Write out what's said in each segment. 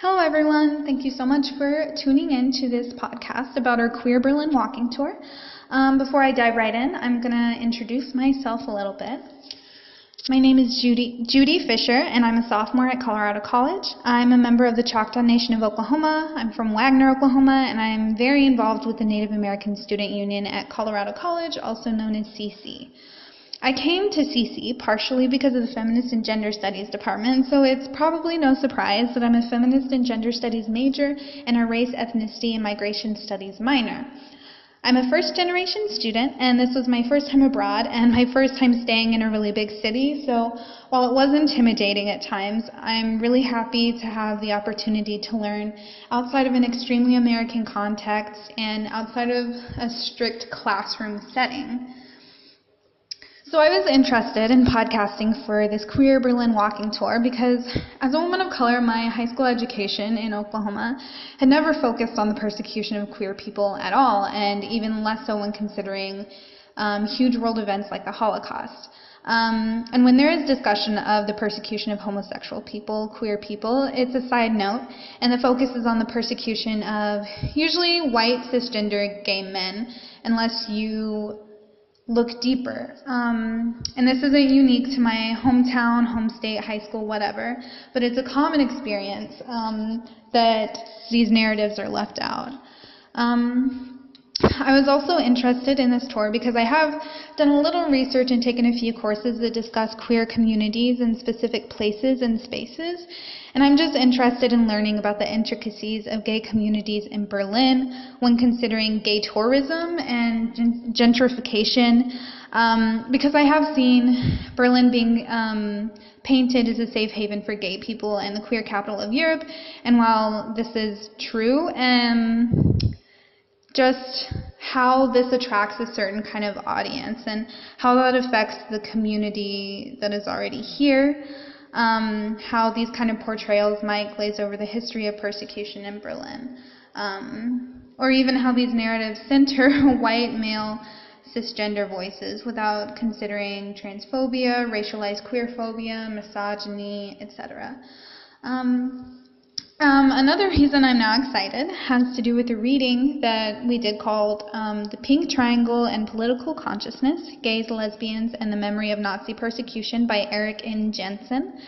Hello, everyone. Thank you so much for tuning in to this podcast about our Queer Berlin walking tour. Um, before I dive right in, I'm going to introduce myself a little bit. My name is Judy, Judy Fisher, and I'm a sophomore at Colorado College. I'm a member of the Choctaw Nation of Oklahoma. I'm from Wagner, Oklahoma, and I'm very involved with the Native American Student Union at Colorado College, also known as CC. I came to CC partially because of the Feminist and Gender Studies department, so it's probably no surprise that I'm a Feminist and Gender Studies major and a Race, Ethnicity, and Migration Studies minor. I'm a first generation student, and this was my first time abroad and my first time staying in a really big city, so while it was intimidating at times, I'm really happy to have the opportunity to learn outside of an extremely American context and outside of a strict classroom setting. So I was interested in podcasting for this Queer Berlin walking tour because as a woman of color, my high school education in Oklahoma had never focused on the persecution of queer people at all, and even less so when considering um, huge world events like the Holocaust. Um, and when there is discussion of the persecution of homosexual people, queer people, it's a side note, and the focus is on the persecution of usually white cisgender gay men, unless you look deeper. Um, and this isn't unique to my hometown, home state, high school, whatever, but it's a common experience um, that these narratives are left out. Um, I was also interested in this tour because I have done a little research and taken a few courses that discuss queer communities in specific places and spaces. And I'm just interested in learning about the intricacies of gay communities in Berlin when considering gay tourism and gentrification. Um, because I have seen Berlin being um, painted as a safe haven for gay people and the queer capital of Europe. And while this is true, um, just how this attracts a certain kind of audience and how that affects the community that is already here. Um, how these kind of portrayals might glaze over the history of persecution in Berlin. Um, or even how these narratives center white male cisgender voices without considering transphobia, racialized queerphobia, misogyny, etc. Um, um, another reason I'm now excited has to do with a reading that we did called um, The Pink Triangle and Political Consciousness Gays, Lesbians, and the Memory of Nazi Persecution by Erik N. Jensen.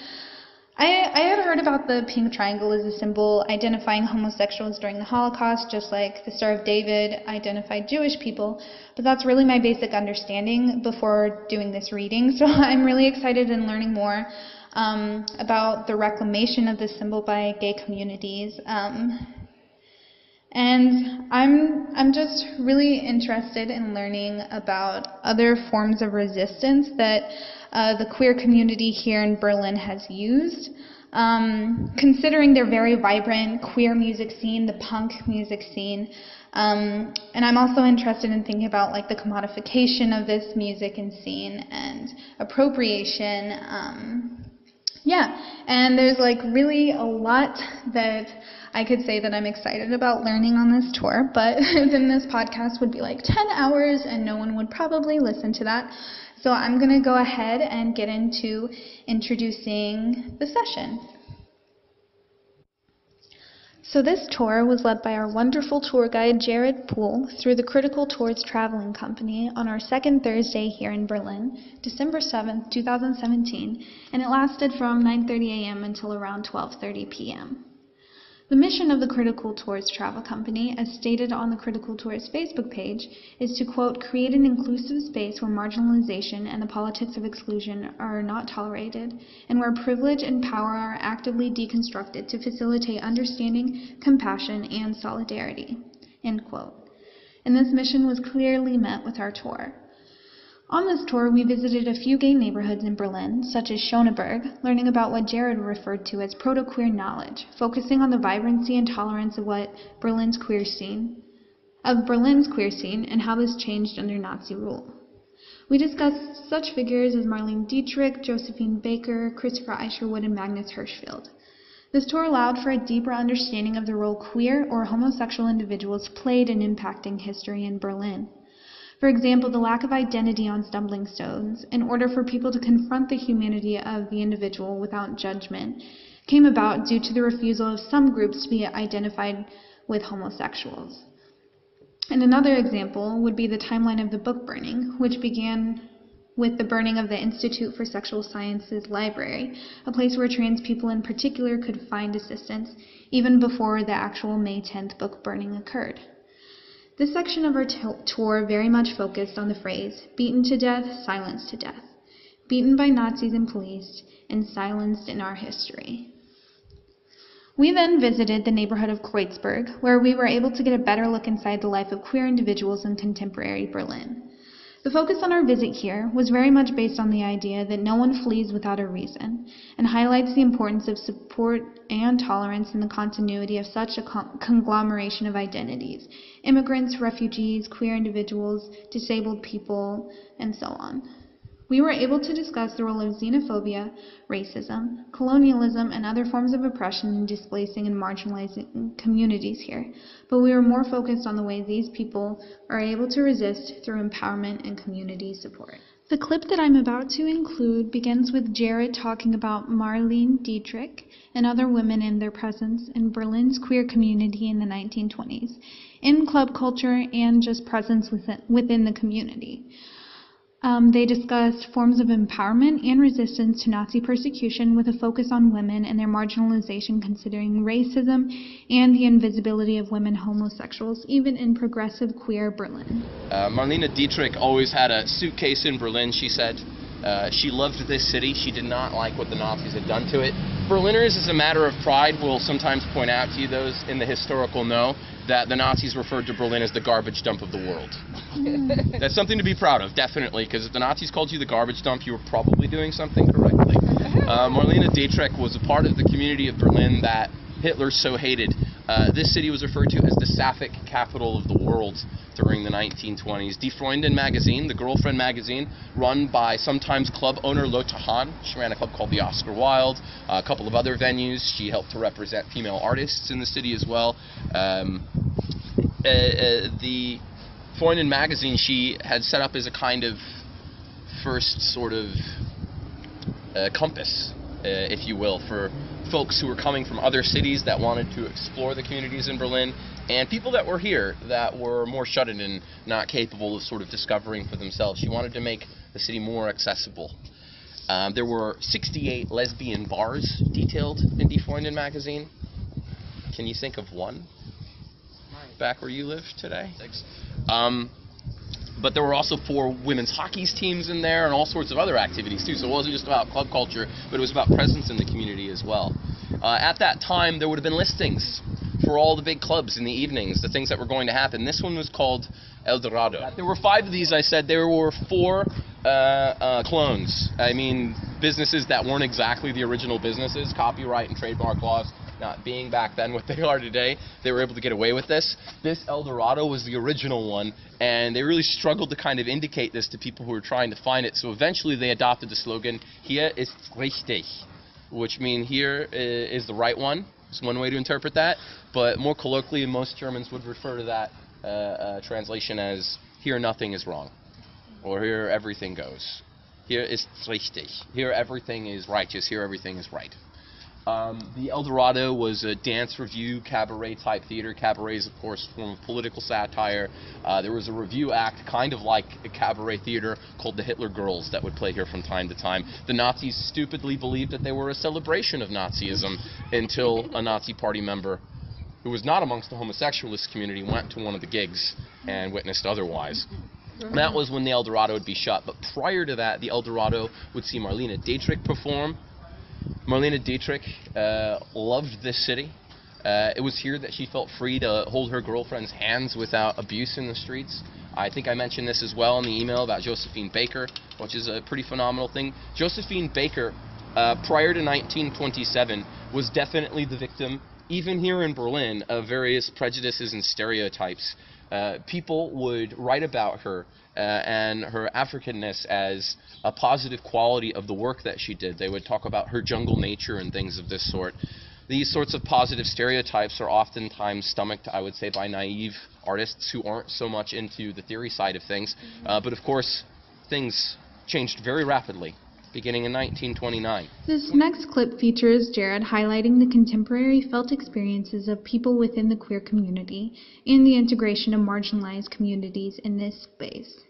I, I, had heard about the pink triangle as a symbol identifying homosexuals during the Holocaust, just like the Star of David identified Jewish people, but that's really my basic understanding before doing this reading. So I'm really excited in learning more um, about the reclamation of this symbol by gay communities. Um, and I'm, I'm just really interested in learning about other forms of resistance that uh, the queer community here in Berlin has used. Um, considering their very vibrant queer music scene, the punk music scene, um, and I'm also interested in thinking about like the commodification of this music and scene and appropriation. Um, yeah, and there's like really a lot that I could say that I'm excited about learning on this tour, but then this podcast would be like 10 hours and no one would probably listen to that. So I'm going to go ahead and get into introducing the session. So this tour was led by our wonderful tour guide Jared Pool through the Critical Tours Traveling Company on our second Thursday here in Berlin, December 7, 2017, and it lasted from 9:30 a.m. until around 12:30 p.m. The mission of the Critical Tours Travel Company, as stated on the Critical Tours Facebook page, is to, quote, create an inclusive space where marginalization and the politics of exclusion are not tolerated, and where privilege and power are actively deconstructed to facilitate understanding, compassion, and solidarity, end quote. And this mission was clearly met with our tour. On this tour, we visited a few gay neighborhoods in Berlin, such as Schöneberg, learning about what Jared referred to as proto-queer knowledge, focusing on the vibrancy and tolerance of what Berlin's queer scene, of Berlin's queer scene and how this changed under Nazi rule. We discussed such figures as Marlene Dietrich, Josephine Baker, Christopher Isherwood, and Magnus Hirschfeld. This tour allowed for a deeper understanding of the role queer or homosexual individuals played in impacting history in Berlin. For example, the lack of identity on stumbling stones, in order for people to confront the humanity of the individual without judgment, came about due to the refusal of some groups to be identified with homosexuals. And another example would be the timeline of the book burning, which began with the burning of the Institute for Sexual Sciences library, a place where trans people in particular could find assistance even before the actual May 10th book burning occurred. This section of our tour very much focused on the phrase beaten to death, silenced to death, beaten by Nazis and police, and silenced in our history. We then visited the neighborhood of Kreuzberg, where we were able to get a better look inside the life of queer individuals in contemporary Berlin. The focus on our visit here was very much based on the idea that no one flees without a reason, and highlights the importance of support and tolerance in the continuity of such a conglomeration of identities immigrants, refugees, queer individuals, disabled people, and so on. We were able to discuss the role of xenophobia, racism, colonialism, and other forms of oppression in displacing and marginalizing communities here, but we were more focused on the way these people are able to resist through empowerment and community support. The clip that I'm about to include begins with Jared talking about Marlene Dietrich and other women and their presence in Berlin's queer community in the 1920s, in club culture and just presence within, within the community. Um, they discussed forms of empowerment and resistance to Nazi persecution with a focus on women and their marginalization, considering racism and the invisibility of women homosexuals, even in progressive queer Berlin. Uh, Marlene Dietrich always had a suitcase in Berlin, she said. Uh, she loved this city. She did not like what the Nazis had done to it. Berliners, as a matter of pride, will sometimes point out to you, those in the historical know, that the Nazis referred to Berlin as the garbage dump of the world. That's something to be proud of, definitely, because if the Nazis called you the garbage dump, you were probably doing something correctly. Uh, Marlene Dietrich was a part of the community of Berlin that Hitler so hated. Uh, this city was referred to as the Sapphic capital of the world during the 1920s. Die Freundin magazine, the girlfriend magazine, run by sometimes club owner Lotte Hahn. She ran a club called the Oscar Wilde, uh, a couple of other venues. She helped to represent female artists in the city as well. Um, uh, uh, the Freundin magazine she had set up as a kind of first sort of uh, compass, if you will, for folks who were coming from other cities that wanted to explore the communities in Berlin, and people that were here that were more shut in and not capable of sort of discovering for themselves. She wanted to make the city more accessible. Um, there were 68 lesbian bars detailed in Die Freundin magazine. Can you think of one back where you live today? Six. Um, but there were also four women's hockey teams in there and all sorts of other activities too. So it wasn't just about club culture, but it was about presence in the community as well. Uh, at that time, there would have been listings for all the big clubs in the evenings, the things that were going to happen. This one was called Eldorado. There were five of these, I said. There were four uh, uh, clones. I mean, businesses that weren't exactly the original businesses, copyright and trademark laws not being back then what they are today, they were able to get away with this. This Eldorado was the original one, and they really struggled to kind of indicate this to people who were trying to find it. So eventually they adopted the slogan, Hier ist richtig, which means here is the right one. It's one way to interpret that, but more colloquially, most Germans would refer to that uh, uh, translation as here nothing is wrong, or here everything goes. Hier ist richtig. Here everything is righteous. Here everything is right. Um, the Eldorado was a dance review, cabaret type theater. Cabaret is, of course, a form of political satire. Uh, there was a review act, kind of like a cabaret theater, called the Hitler Girls that would play here from time to time. The Nazis stupidly believed that they were a celebration of Nazism until a Nazi party member who was not amongst the homosexualist community went to one of the gigs and witnessed otherwise. That was when the Eldorado would be shut. But prior to that, the Eldorado would see Marlene Dietrich perform. Marlene Dietrich uh, loved this city. Uh, it was here that she felt free to hold her girlfriend's hands without abuse in the streets. I think I mentioned this as well in the email about Josephine Baker, which is a pretty phenomenal thing. Josephine Baker, uh, prior to 1927, was definitely the victim, even here in Berlin, of various prejudices and stereotypes. Uh, people would write about her uh, and her Africanness as a positive quality of the work that she did. They would talk about her jungle nature and things of this sort. These sorts of positive stereotypes are oftentimes stomached, I would say, by naive artists who aren't so much into the theory side of things. Uh, but of course, things changed very rapidly beginning in 1929. This next clip features Jared highlighting the contemporary felt experiences of people within the queer community and the integration of marginalized communities in this space.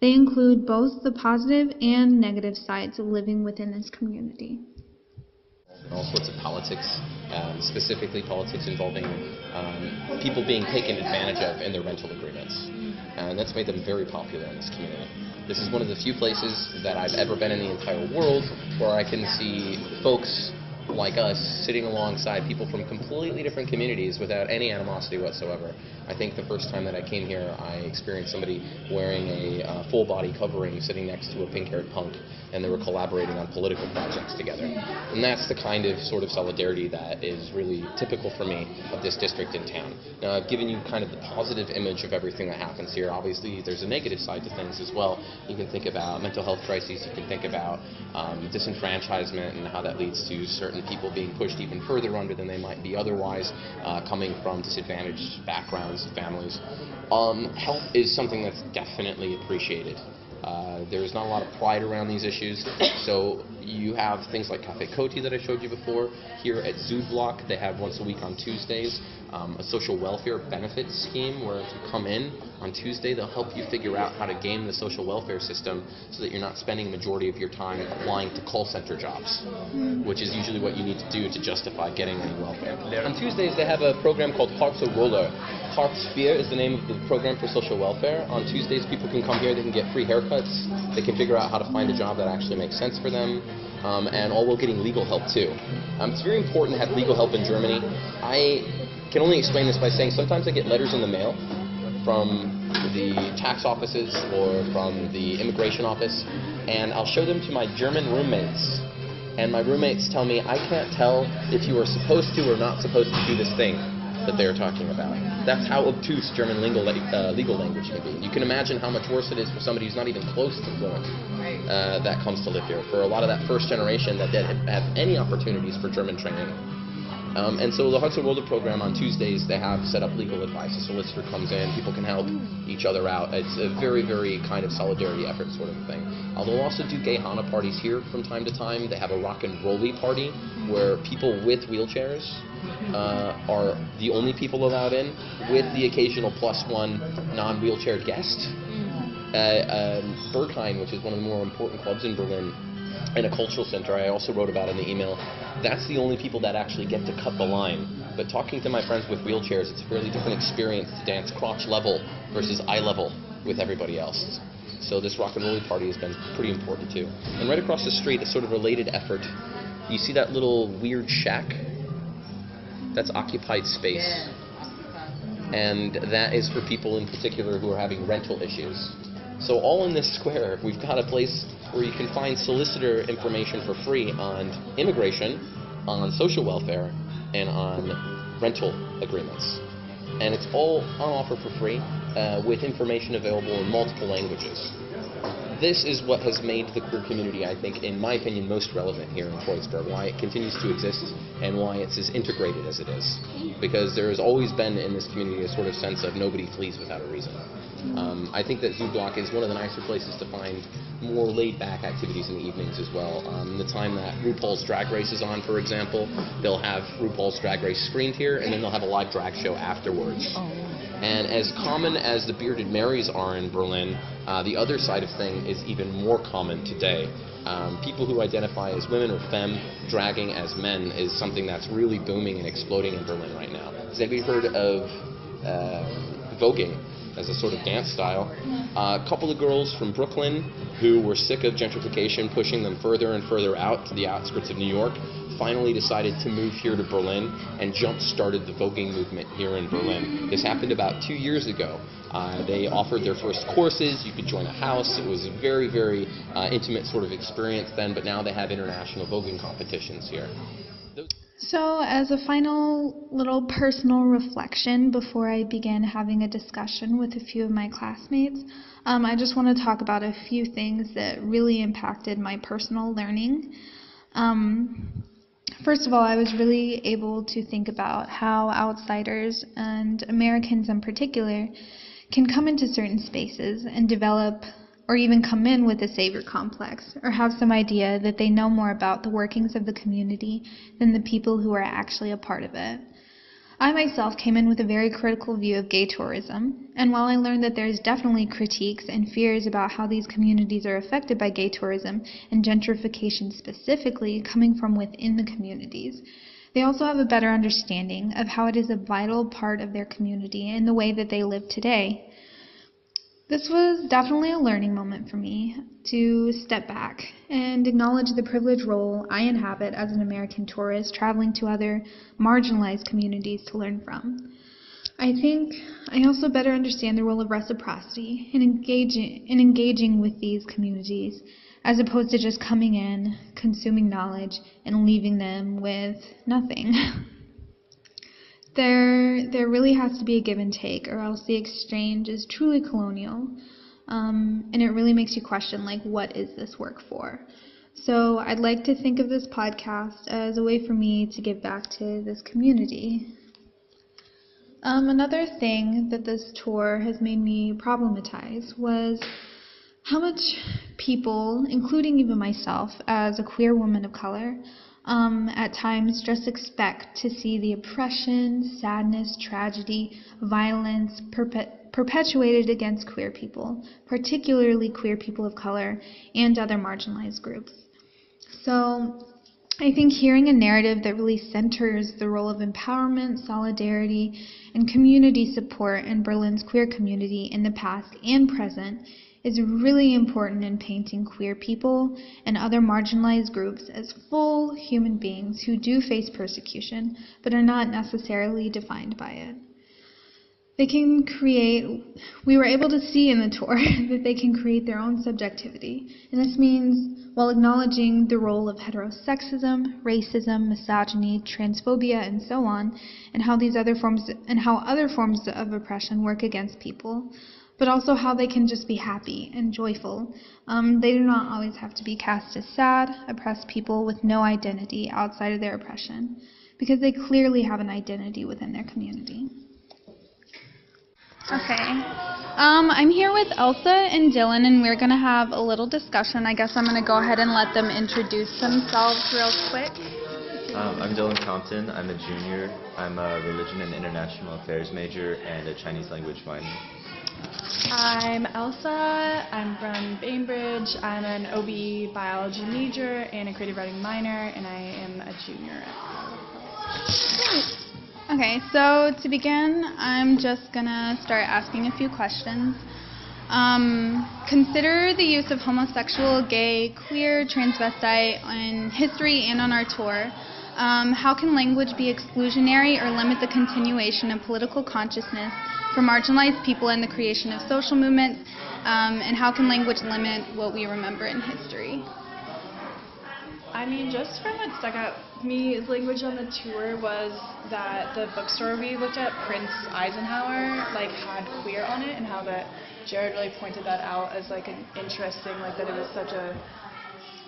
They include both the positive and negative sides of living within this community. all sorts of politics, um, specifically politics involving um, people being taken advantage of in their rental agreements. And that's made them very popular in this community. This is one of the few places that I've ever been in the entire world where I can see folks like us sitting alongside people from completely different communities without any animosity whatsoever. I think the first time that I came here, I experienced somebody wearing a uh, full body covering sitting next to a pink haired punk, and they were collaborating on political projects together. And that's the kind of sort of solidarity that is really typical for me of this district in town. Now, I've given you kind of the positive image of everything that happens here. Obviously, there's a negative side to things as well. You can think about mental health crises, you can think about um, disenfranchisement and how that leads to certain people being pushed even further under than they might be otherwise, uh, coming from disadvantaged backgrounds families. Um, help is something that's definitely appreciated. Uh, there's not a lot of pride around these issues. So you have things like Cafe Coty that I showed you before. Here at Südblock, they have once a week on Tuesdays um, a social welfare benefits scheme where if you come in on Tuesday, they'll help you figure out how to game the social welfare system so that you're not spending the majority of your time applying to call center jobs, which is usually what you need to do to justify getting any welfare. On Tuesdays, they have a program called Hearts of Roller. Hartz IV is the name of the program for social welfare. On Tuesdays, people can come here, they can get free haircuts, they can figure out how to find a job that actually makes sense for them. Um, and all while getting legal help too. Um, it's very important to have legal help in Germany. I can only explain this by saying sometimes I get letters in the mail from the tax offices or from the immigration office, and I'll show them to my German roommates. And my roommates tell me I can't tell if you are supposed to or not supposed to do this thing that they're talking about. That's how obtuse German legal, uh, legal language can be. You can imagine how much worse it is for somebody who's not even close to fluent uh, that comes to live here. For a lot of that first generation that didn't have any opportunities for German training. Um, and so the Hudson World program on Tuesdays, they have set up legal advice. A solicitor comes in, people can help each other out. It's a very, very kind of solidarity effort sort of thing. Uh, they'll also do Gayhane parties here from time to time. They have a rock and rolly party where people with wheelchairs uh, are the only people allowed in, with the occasional plus one non-wheelchair guest. Uh, um, Berghain, which is one of the more important clubs in Berlin, and a cultural center I also wrote about in the email, that's the only people that actually get to cut the line. But talking to my friends with wheelchairs, it's a fairly different experience to dance crotch level versus eye level with everybody else. So this rock and roll party has been pretty important too. And right across the street, a sort of related effort. You see that little weird shack? That's occupied space. And that is for people in particular who are having rental issues. So all in this square, we've got a place where you can find solicitor information for free on immigration, on social welfare, and on rental agreements. And it's all on offer for free uh, with information available in multiple languages. This is what has made the queer community, I think, in my opinion, most relevant here in Kreuzberg, why it continues to exist and why it's as integrated as it is. Because there has always been in this community a sort of sense of nobody flees without a reason. Um, I think that Südblock is one of the nicer places to find more laid-back activities in the evenings as well. Um, the time that RuPaul's Drag Race is on, for example, they'll have RuPaul's Drag Race screened here, and then they'll have a live drag show afterwards. And as common as the Bearded Marys are in Berlin, uh, the other side of thing is even more common today. Um, people who identify as women or femme dragging as men is something that's really booming and exploding in Berlin right now. Has anybody heard of uh, voguing? As a sort of dance style. Uh, a couple of girls from Brooklyn who were sick of gentrification pushing them further and further out to the outskirts of New York finally decided to move here to Berlin and jump started the voguing movement here in Berlin. This happened about two years ago. Uh, they offered their first courses. You could join a house. It was a very, very uh, intimate sort of experience then, but now they have international voguing competitions here. So, as a final little personal reflection before I begin having a discussion with a few of my classmates, um, I just want to talk about a few things that really impacted my personal learning. Um, first of all, I was really able to think about how outsiders and Americans in particular can come into certain spaces and develop or even come in with a savior complex or have some idea that they know more about the workings of the community than the people who are actually a part of it. I myself came in with a very critical view of gay tourism, and while I learned that there's definitely critiques and fears about how these communities are affected by gay tourism and gentrification specifically coming from within the communities, they also have a better understanding of how it is a vital part of their community and the way that they live today. This was definitely a learning moment for me to step back and acknowledge the privileged role I inhabit as an American tourist traveling to other marginalized communities to learn from. I think I also better understand the role of reciprocity in engaging, in engaging with these communities as opposed to just coming in, consuming knowledge, and leaving them with nothing. there there really has to be a give and take, or else the exchange is truly colonial. Um, and it really makes you question, like, what is this work for? So I'd like to think of this podcast as a way for me to give back to this community. Um, another thing that this tour has made me problematize was how much people, including even myself as a queer woman of color, um, at times just expect to see the oppression, sadness, tragedy, violence perpet- perpetuated against queer people, particularly queer people of color and other marginalized groups. So I think hearing a narrative that really centers the role of empowerment, solidarity, and community support in Berlin's queer community in the past and present is really important in painting queer people and other marginalized groups as full human beings who do face persecution but are not necessarily defined by it. They can create, we were able to see in the tour that they can create their own subjectivity. And this means while acknowledging the role of heterosexism, racism, misogyny, transphobia, and so on, and how these other forms and how other forms of oppression work against people, but also how they can just be happy and joyful. Um, they do not always have to be cast as sad, oppressed people with no identity outside of their oppression, because they clearly have an identity within their community. Okay. Um, I'm here with Elsa and Dylan, and we're going to have a little discussion. I guess I'm going to go ahead and let them introduce themselves real quick. Um, I'm Dylan Compton. I'm a junior. I'm a religion and international affairs major and a Chinese language minor. I'm Elsa. I'm from Bainbridge. I'm an OB biology major and a creative writing minor, and I am a junior Okay, so to begin, I'm just gonna start asking a few questions. Um, consider the use of homosexual, gay, queer, transvestite in history and on our tour. Um, how can language be exclusionary or limit the continuation of political consciousness for marginalized people in the creation of social movements? Um, and how can language limit what we remember in history? I mean, just from what stuck out me as language on the tour was that the bookstore we looked at, Prinz Eisenherz, like had queer on it, and how that Jared really pointed that out as like an interesting, like that it was such a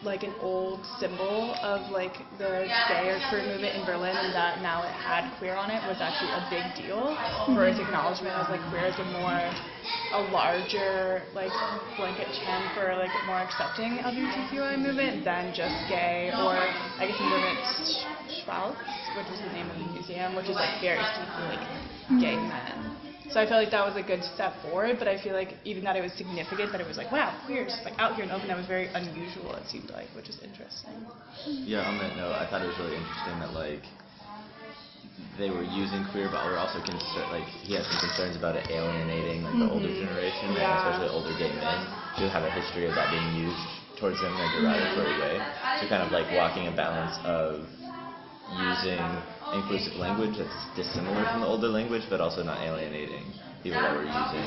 like an old symbol of like the gay or queer movement in Berlin, and that now it had queer on it was actually a big deal for its acknowledgement as like queer as a more a larger like blanket term for like more accepting LGBTQI movement than just gay or I guess in Berlin it's which is the name of the museum, which is like very like gay men. So I felt like that was a good step forward, but I feel like even that it was significant that it was like, wow, queer, just like out here and open. That was very unusual. It seemed like, which is interesting. Yeah, on that note, I thought it was really interesting that like they were using queer, but were also concerned. Like he had some concerns about it alienating like the older mm-hmm. generation, and especially older gay men who have a history of that being used towards them in a derogatory way. So kind of like walking a balance of using inclusive language that's dissimilar from the older language, but also not alienating people that were using.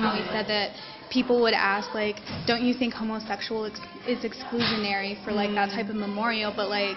when we said that people would ask like don't you think homosexual ex- is exclusionary for like that type of memorial but like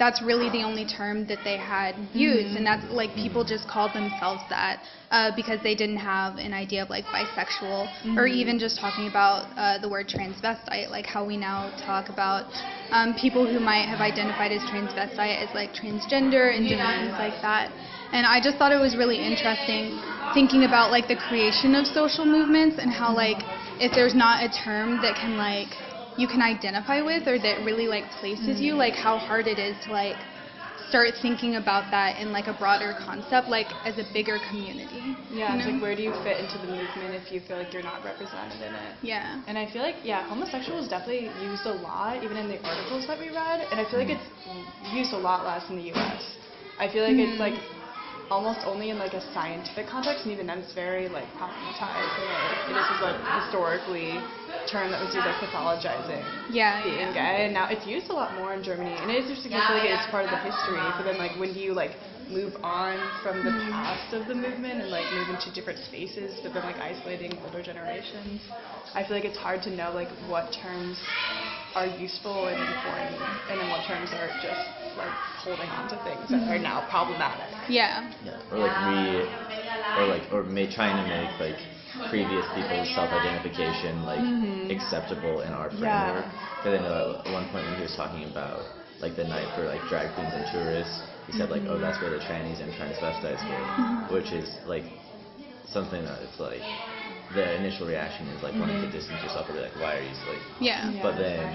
that's really the only term that they had used and that's like people just called themselves that uh, because they didn't have an idea of like bisexual or even just talking about uh, the word transvestite like how we now talk about um, people who might have identified as transvestite as like transgender and different things like that. And I just thought it was really interesting thinking about like the creation of social movements and how like if there's not a term that can like you can identify with or that really like places you, like how hard it is to like start thinking about that in like a broader concept, like as a bigger community. Yeah, you it's know? like where do you fit into the movement if you feel like you're not represented in it? yeah. And I feel like, yeah, homosexual is definitely used a lot, even in the articles that we read. And I feel like it's used a lot less in the U.S. I feel like it's mm. like almost only in like a scientific context, and even then it's very like problematized. And, like, it is just like historically term that was used like pathologizing Yeah, being yeah. gay, and now it's used a lot more in Germany. And it is interesting because I feel like it's part of the history. But then like when do you like move on from the mm-hmm. past of the movement and like move into different spaces, but then like isolating older generations? I feel like it's hard to know like what terms are useful and important, and then what terms are just like holding on to things that are now problematic. Yeah. Yeah, or like re, or like, or may, trying to make like previous people's self-identification like mm-hmm. acceptable in our Yeah. framework. Because I know at one point when he was talking about like the night for like drag queens and tourists, he said like, oh, mm-hmm. that's where the trannies and transvestites were, mm-hmm. which is like something that it's like the initial reaction is like wanting to distance yourself or be like, why are you like Yeah. Yeah. but then,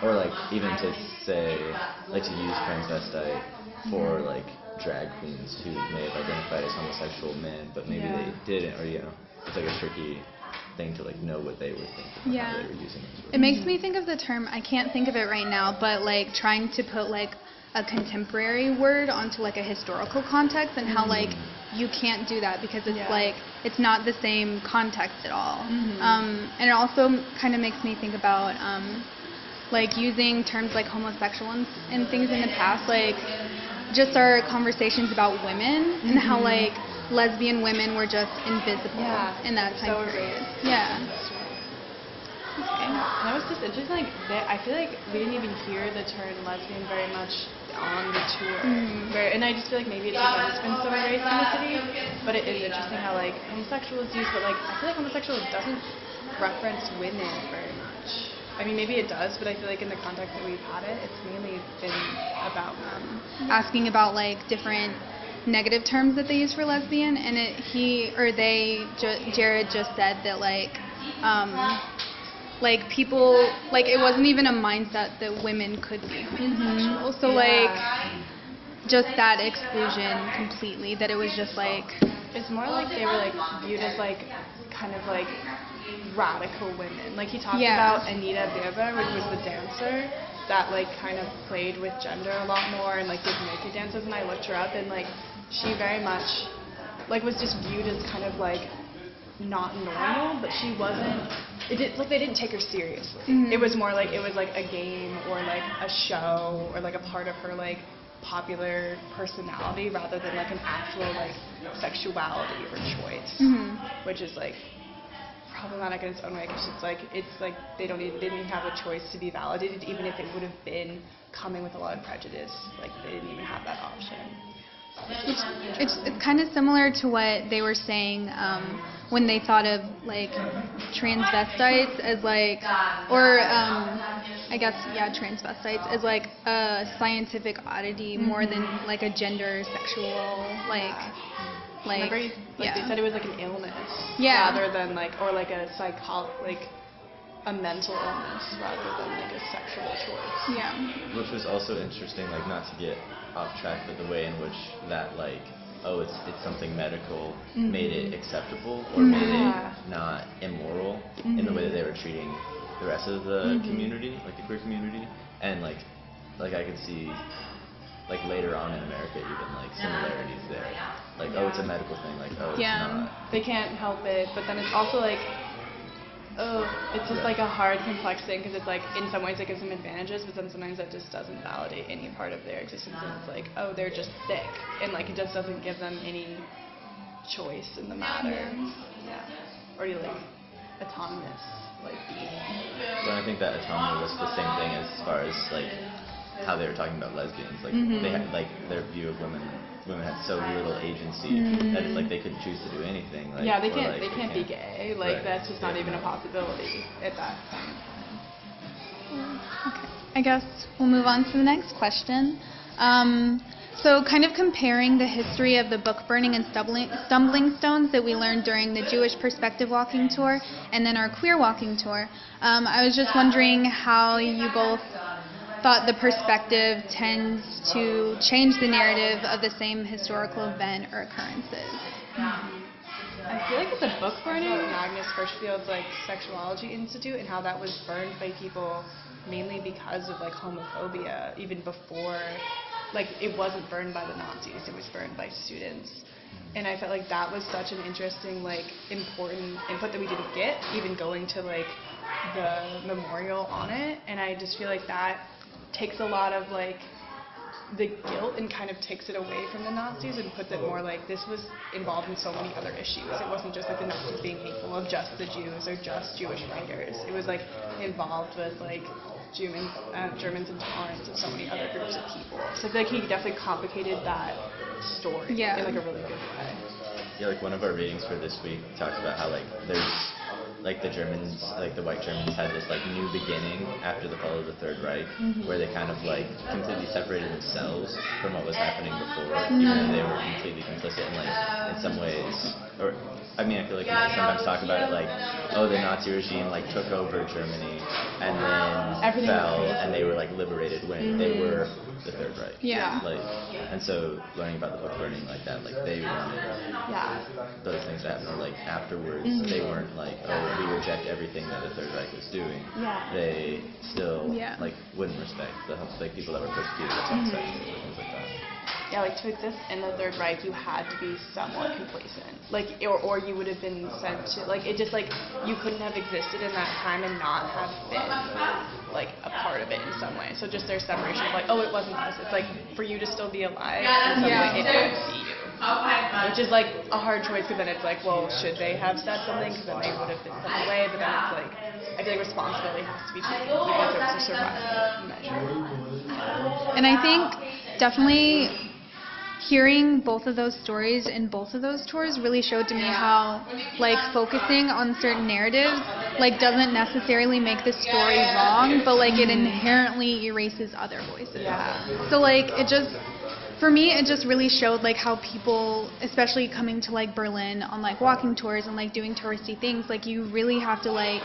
or like even to say, like to use transvestite for like drag queens who may have identified as homosexual men, but maybe Yeah. they didn't, or you know, it's like a tricky thing to like know what they were thinking, and Yeah. they were using it. It makes me think of the term, I can't think of it right now, but like trying to put like a contemporary word onto like a historical context and how like you can't do that because it's Yeah. like it's not the same context at all. Mhm. Um, and it also kind of makes me think about um, like using terms like homosexual and, and things in the past, like just our conversations about women and how like lesbian women were just invisible Yeah, in that time so period. Yeah. Okay. And that was just interesting. Like, I feel like we didn't even hear the term lesbian very much on the tour. Mhm. Very, and I just feel like maybe it's because it's been so erased in the city. But it is interesting how like homosexual is used, but like I feel like homosexual doesn't reference women very much. I mean, maybe it does, but I feel like in the context that we've had it, it's mainly been about men. asking about like different negative terms that they use for lesbian, and it, he or they, ju- Jared just said that like, um, like people, like it wasn't even a mindset that women could be homosexual. So like, just that exclusion completely. That it was just like, It's more like they were like viewed as like kind of like radical women. Like he talked Yeah. about Anita Berber, which was the dancer that like kind of played with gender a lot more and like did naked dances. And I looked her up and like she very much like was just viewed as kind of like not normal, but she wasn't. It did like they didn't take her seriously. Mhm. It was more like it was like a game or like a show or like a part of her like popular personality rather than like an actual like sexuality or choice, mhm. which is like problematic in its own way because it's like it's like they don't even they didn't have a choice to be validated even if it would have been coming with a lot of prejudice like they didn't even have that option. It's, it's, it's kind of similar to what they were saying um, when they thought of like transvestites as like, or um, I guess yeah, transvestites as like a scientific oddity more than like a gender sexual like like Remember, you- like yeah. they said it was like an illness Yeah. rather than like or like a psycho like a mental illness rather than like a sexual choice. yeah. Which was also interesting, like not to get off track, but the way in which that like, oh, it's it's something medical mm-hmm. made it acceptable or mm-hmm. made it not immoral in the mm-hmm. way that they were treating the rest of the community, like the queer community, and like like I could see like later on in America even like similarities there. Like oh, it's a medical thing. Like oh, it's Yeah. They can't help it, but then it's also like oh, it's just Yeah. like a hard, complex thing because it's like in some ways it gives them advantages, but then sometimes that just doesn't validate any part of their existence. And it's like, oh, they're just thick, and like it just doesn't give them any choice in the matter. Yeah, or you like autonomous like being. So I think that autonomy was the same thing as far as like how they were talking about lesbians. Like mm-hmm. they had like their view of women. Women had so little agency that it's like they couldn't choose to do anything. Like, yeah, they can't. like, they can't be gay. Like Right. that's just not Yeah. even a possibility at that point. Okay. I guess we'll move on to the next question. Um, So, kind of comparing the history of the book burning and stumbling, stumbling stones that we learned during the Jewish Perspective Walking Tour and then our Queer Walking Tour, um, I was just wondering how you both thought the perspective tends to change the narrative of the same historical event or occurrences. I feel like it's a book burning. Magnus Hirschfeld's like Sexology Institute and how that was burned by people mainly because of like homophobia even before like it wasn't burned by the Nazis it was burned by students. And I felt like that was such an interesting like important input that we didn't get even going to like the memorial on it. And I just feel like that takes a lot of like the guilt and kind of takes it away from the Nazis and puts it more like this was involved in so many other issues. It wasn't just like the Nazis being hateful of just the Jews or just Jewish writers. It was like involved with like German, uh, Germans intolerance of so many other groups of people. So I feel like he definitely complicated that story Yeah. in like a really good way. Yeah, like one of our readings for this week talks about how like there's like the Germans, like the white Germans had this like new beginning after the fall of the Third Reich, mm-hmm. where they kind of like completely separated themselves from what was happening before, mm-hmm. even though they were completely complicit in like in some ways. Or I mean, I feel like we sometimes talk about it like, oh, the Nazi regime like took over Germany and then Everything fell, and they were like liberated when they were the Third Reich. Yeah. Like, and so learning about the book burning like that, like they wanted Yeah. those things to happen, or like afterwards, Mm-hmm. they weren't like, oh, we reject everything that the Third Reich was doing. Yeah. They still Yeah. like wouldn't respect the like people that were persecuted as Mm-hmm. things like that. Yeah, like to exist in the Third Reich, you had to be somewhat complacent. Like, or, or you would have been sent to, like, it just, like, you couldn't have existed in that time and not have been, like, a part of it in some way. So just their separation of, like, oh, it wasn't us. It's like, for you to still be alive, in some Yeah. way, it had to be you. Which is, like, a hard choice, because then it's like, well, should they have said something? Because then they would have been sent away, but then it's like, I feel like responsibility has to be taken because it was a survival measure. And I think definitely hearing both of those stories in both of those tours really showed to me how like focusing on certain narratives like doesn't necessarily make the story wrong but like it inherently erases other voices Yeah. so like it just for me it just really showed like how people especially coming to like berlin on like walking tours and like doing touristy things like you really have to like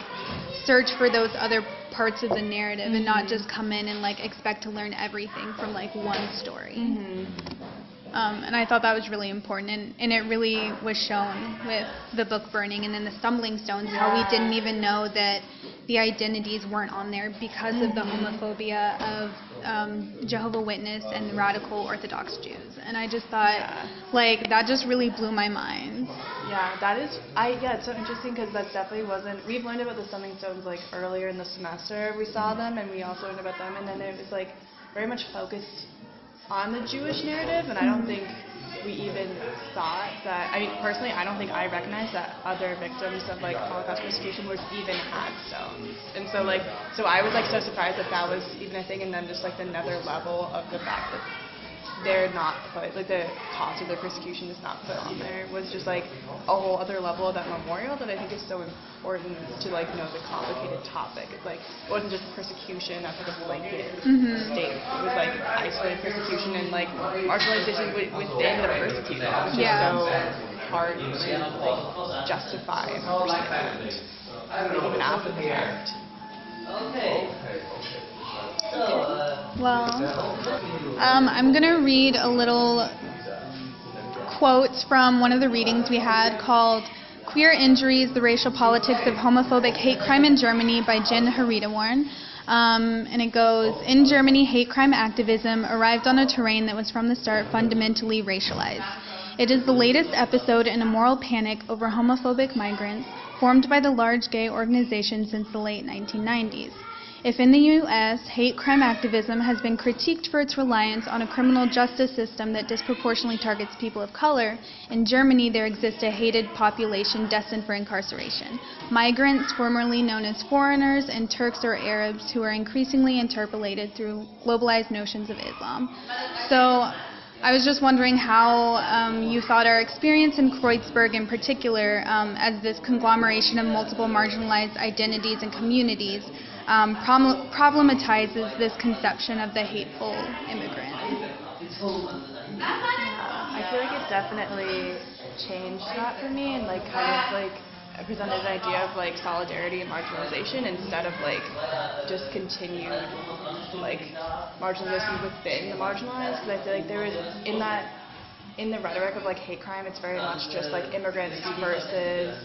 search for those other parts of the narrative and not mm-hmm. just come in and like expect to learn everything from like one story mm-hmm. Um, and I thought that was really important, and, and it really was shown with the book burning and then the stumbling stones, how we didn't even know that the identities weren't on there because of the homophobia of um, Jehovah Witness and radical Orthodox Jews. And I just thought, Yeah. like, that just really blew my mind. Yeah, that is. I yeah, it's so interesting because that definitely wasn't. We've learned about the Stumbling Stones like earlier in the semester. We saw them and we also learned about them, and then it was like very much focused on the Jewish narrative, and I don't think we even thought that. I mean, personally, I don't think I recognized that other victims of like Holocaust persecution were even had stones, and so like, so I was like so surprised that that was even a thing, and then just like another level of the fact that they're not put, like the cost of their persecution is not put on there, was just like a whole other level of that memorial that I think is so important to like know the complicated topic. It's like it wasn't just persecution that's like a blanket mm-hmm. state. It was like isolated persecution and like marginalization within the persecuted. It was just Yeah. so hard to like justify and understand, even after the fact. Well, um, I'm going to read a little quote from one of the readings we had called Queer Injuries The Racial Politics of Homophobic Hate Crime in Germany by Jin Haritaworn. Um, and it goes In Germany, hate crime activism arrived on a terrain that was from the start fundamentally racialized. It is the latest episode in a moral panic over homophobic migrants formed by the large gay organization since the late 1990s. If in the U.S., hate crime activism has been critiqued for its reliance on a criminal justice system that disproportionately targets people of color, in Germany there exists a hated population destined for incarceration. Migrants, formerly known as foreigners, and Turks or Arabs who are increasingly interpolated through globalized notions of Islam. So, I was just wondering how um, you thought our experience in Kreuzberg, in particular, um, as this conglomeration of multiple marginalized identities and communities, um, prom- problematizes this conception of the hateful immigrant. Yeah, I feel like it definitely changed that for me and like kind of like presented an idea of like solidarity and marginalization instead of like just continued like marginalization within the marginalized because I feel like there was in that in the rhetoric of like hate crime it's very much just like immigrants versus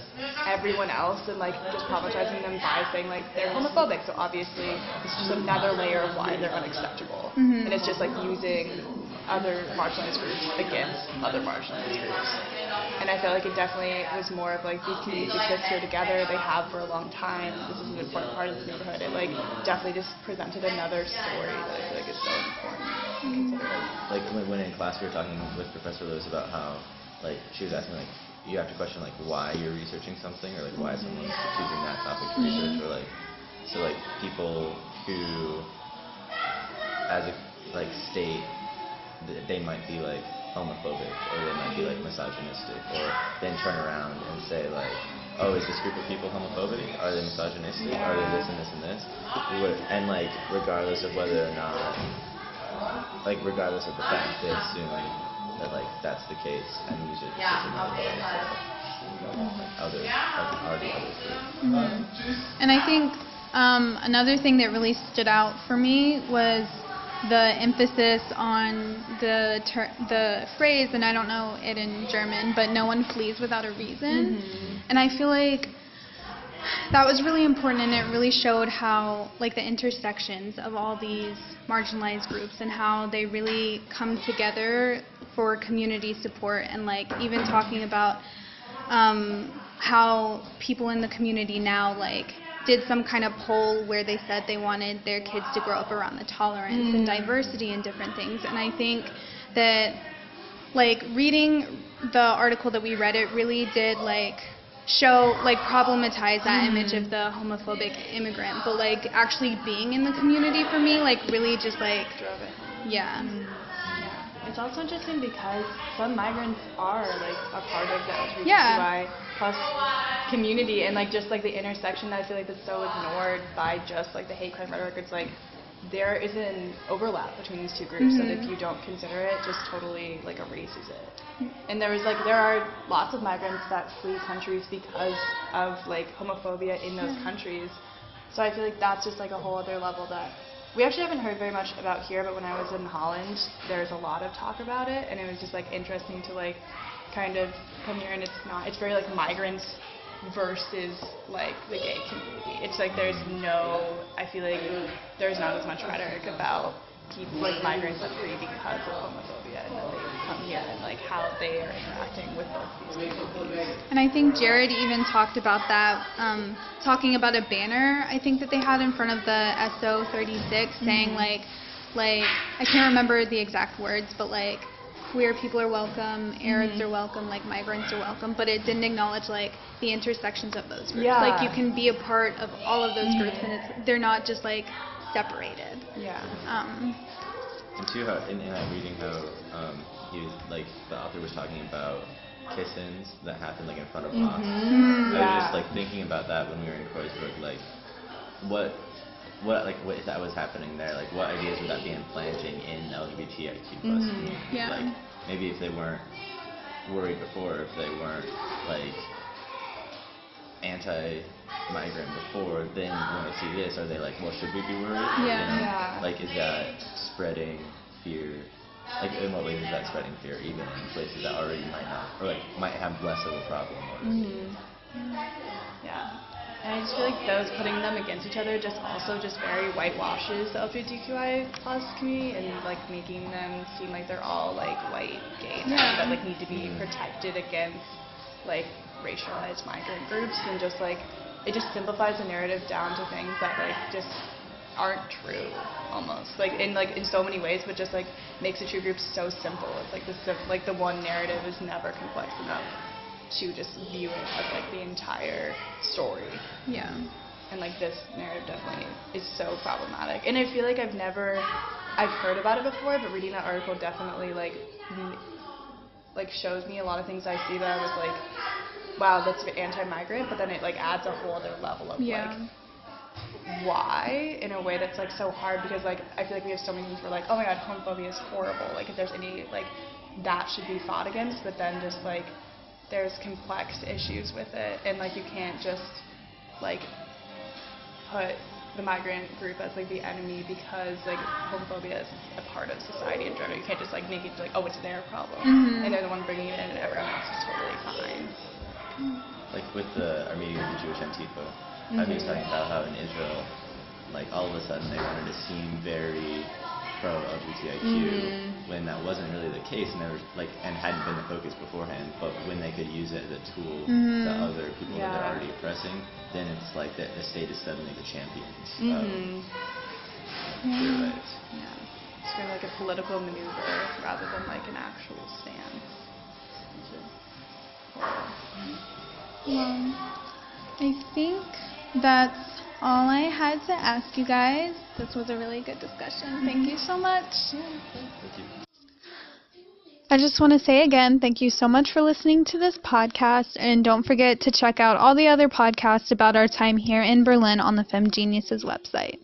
everyone else and like just problematizing them by saying like they're homophobic. So obviously it's just another layer of why they're unacceptable. Mm-hmm. And it's just like using other marginalized groups against other marginalized groups and I feel like it definitely was more of like these communities exist here together. They have for a long time. This is an important part of this neighborhood. It like definitely just presented another story that I feel like is so important to mm-hmm. consider. Like when, when in class we were talking with Professor Lewis about how like she was asking like you have to question like why you're researching something or like why mm-hmm. someone's choosing that topic to mm-hmm. research or like so like people who as a like state th- they might be like homophobic or they might be like misogynistic or then turn around and say like oh is this group of people homophobic? Are they misogynistic? Are they this and this and this? And like regardless of whether or not like regardless of the fact they assume that like that's the case and use it as another way of other of already other group. And I think um, another thing that really stood out for me was the emphasis on the ter- the phrase, and I don't know it in German, but no one flees without a reason. And I feel like that was really important, and it really showed how like the intersections of all these marginalized groups and how they really come together for community support, and like even talking about um, how people in the community now like did some kind of poll where they said they wanted their kids to grow up around the tolerance and mm. diversity and different things. And i think that like reading the article that we read it really did like show like problematize that mm. image of the homophobic immigrant. But like actually being in the community for me like really just like Drove it. home. Mm. yeah. It's also interesting because some migrants are like a part of the LGBTQI Yeah. Community and like just like the intersection that I feel like that's so ignored by just like the hate crime rhetoric. It's like there is an overlap between these two groups that if mm-hmm. you don't consider it, just totally like erases it. Mm-hmm. And there was like there are lots of migrants that flee countries because of like homophobia in those countries. So I feel like that's just like a whole other level that we actually haven't heard very much about here, but when I was in Holland, there's a lot of talk about it, and it was just like interesting to like kind of come here, and it's not, it's very like migrants versus like the gay community. It's like there's no, I feel like there's not as much rhetoric about people like migrants that flee because of homophobia, and that they come here and like how they are interacting with both these communities. And I think Jared even talked about that, um, talking about a banner I think that they had in front of the SO 36 saying like, like I can't remember the exact words, but like queer people are welcome, Arabs are welcome, like migrants are welcome, but it didn't acknowledge like the intersections of those groups. Like you can be a part of all of those groups, and it's they're not just like separated. Yeah. Um, And too, how in, in that reading, how um, he was like the author was talking about kiss-ins that happen like in front of mosques. I was Yeah. just like thinking about that when we were in Kreuzberg, like what, what like what that was happening there? Like what ideas would that be implanting in LGBTIQ plus mm-hmm. communities? Yeah. Like maybe if they weren't worried before, if they weren't like anti-migrant before, then when they see this, are they like, well, should we be worried? Yeah. You know? Yeah. Like, is that spreading fear? Like, in what ways is that spreading fear, even in places that already might not, or like might have less of a problem? Or, mm-hmm. Yeah. And I just feel like those putting them against each other just also just very whitewashes the LGBTQI plus community and like making them seem like they're all like white gay men Yeah. that like need to be protected against like racialized migrant groups and just like it just simplifies the narrative down to things that like just aren't true almost. Like in like in so many ways but just like makes the true groups so simple. It's like the sim- like the one narrative is never complex enough to just view it as like the entire story yeah. and like this narrative definitely is so problematic and i feel like i've never i've heard about it before but reading that article definitely like like shows me a lot of things i see that i was like wow that's anti-migrant but then it like adds a whole other level of Yeah. like why in a way that's like so hard because like I feel like we have so many things where like oh my god homophobia is horrible like if there's any like that should be fought against but then just like there's complex issues with it and like you can't just like put the migrant group as like the enemy because like homophobia is a part of society in general. You can't just like make it like oh it's their problem Mhm. and they're the one bringing it in and everyone else is totally fine. Like with the Armenia the Jewish Antifa, I was talking about how in Israel, like all of a sudden they wanted to seem very pro LGBTIQ Mhm. when that wasn't really the case, and they were like and hadn't been the focus beforehand. But when they could use it as a tool Mhm. to other people that they're already oppressing, then it's like the, the state is suddenly the champions hmm of queer rights. Yeah. It's kind of like a political maneuver rather than like an actual stand. Which is. Well, I think that's all I had to ask you guys. This was a really good discussion. Thank you so much. Thank you. I just want to say again, thank you so much for listening to this podcast, and don't forget to check out all the other podcasts about our time here in Berlin on the Fem Geniuses website.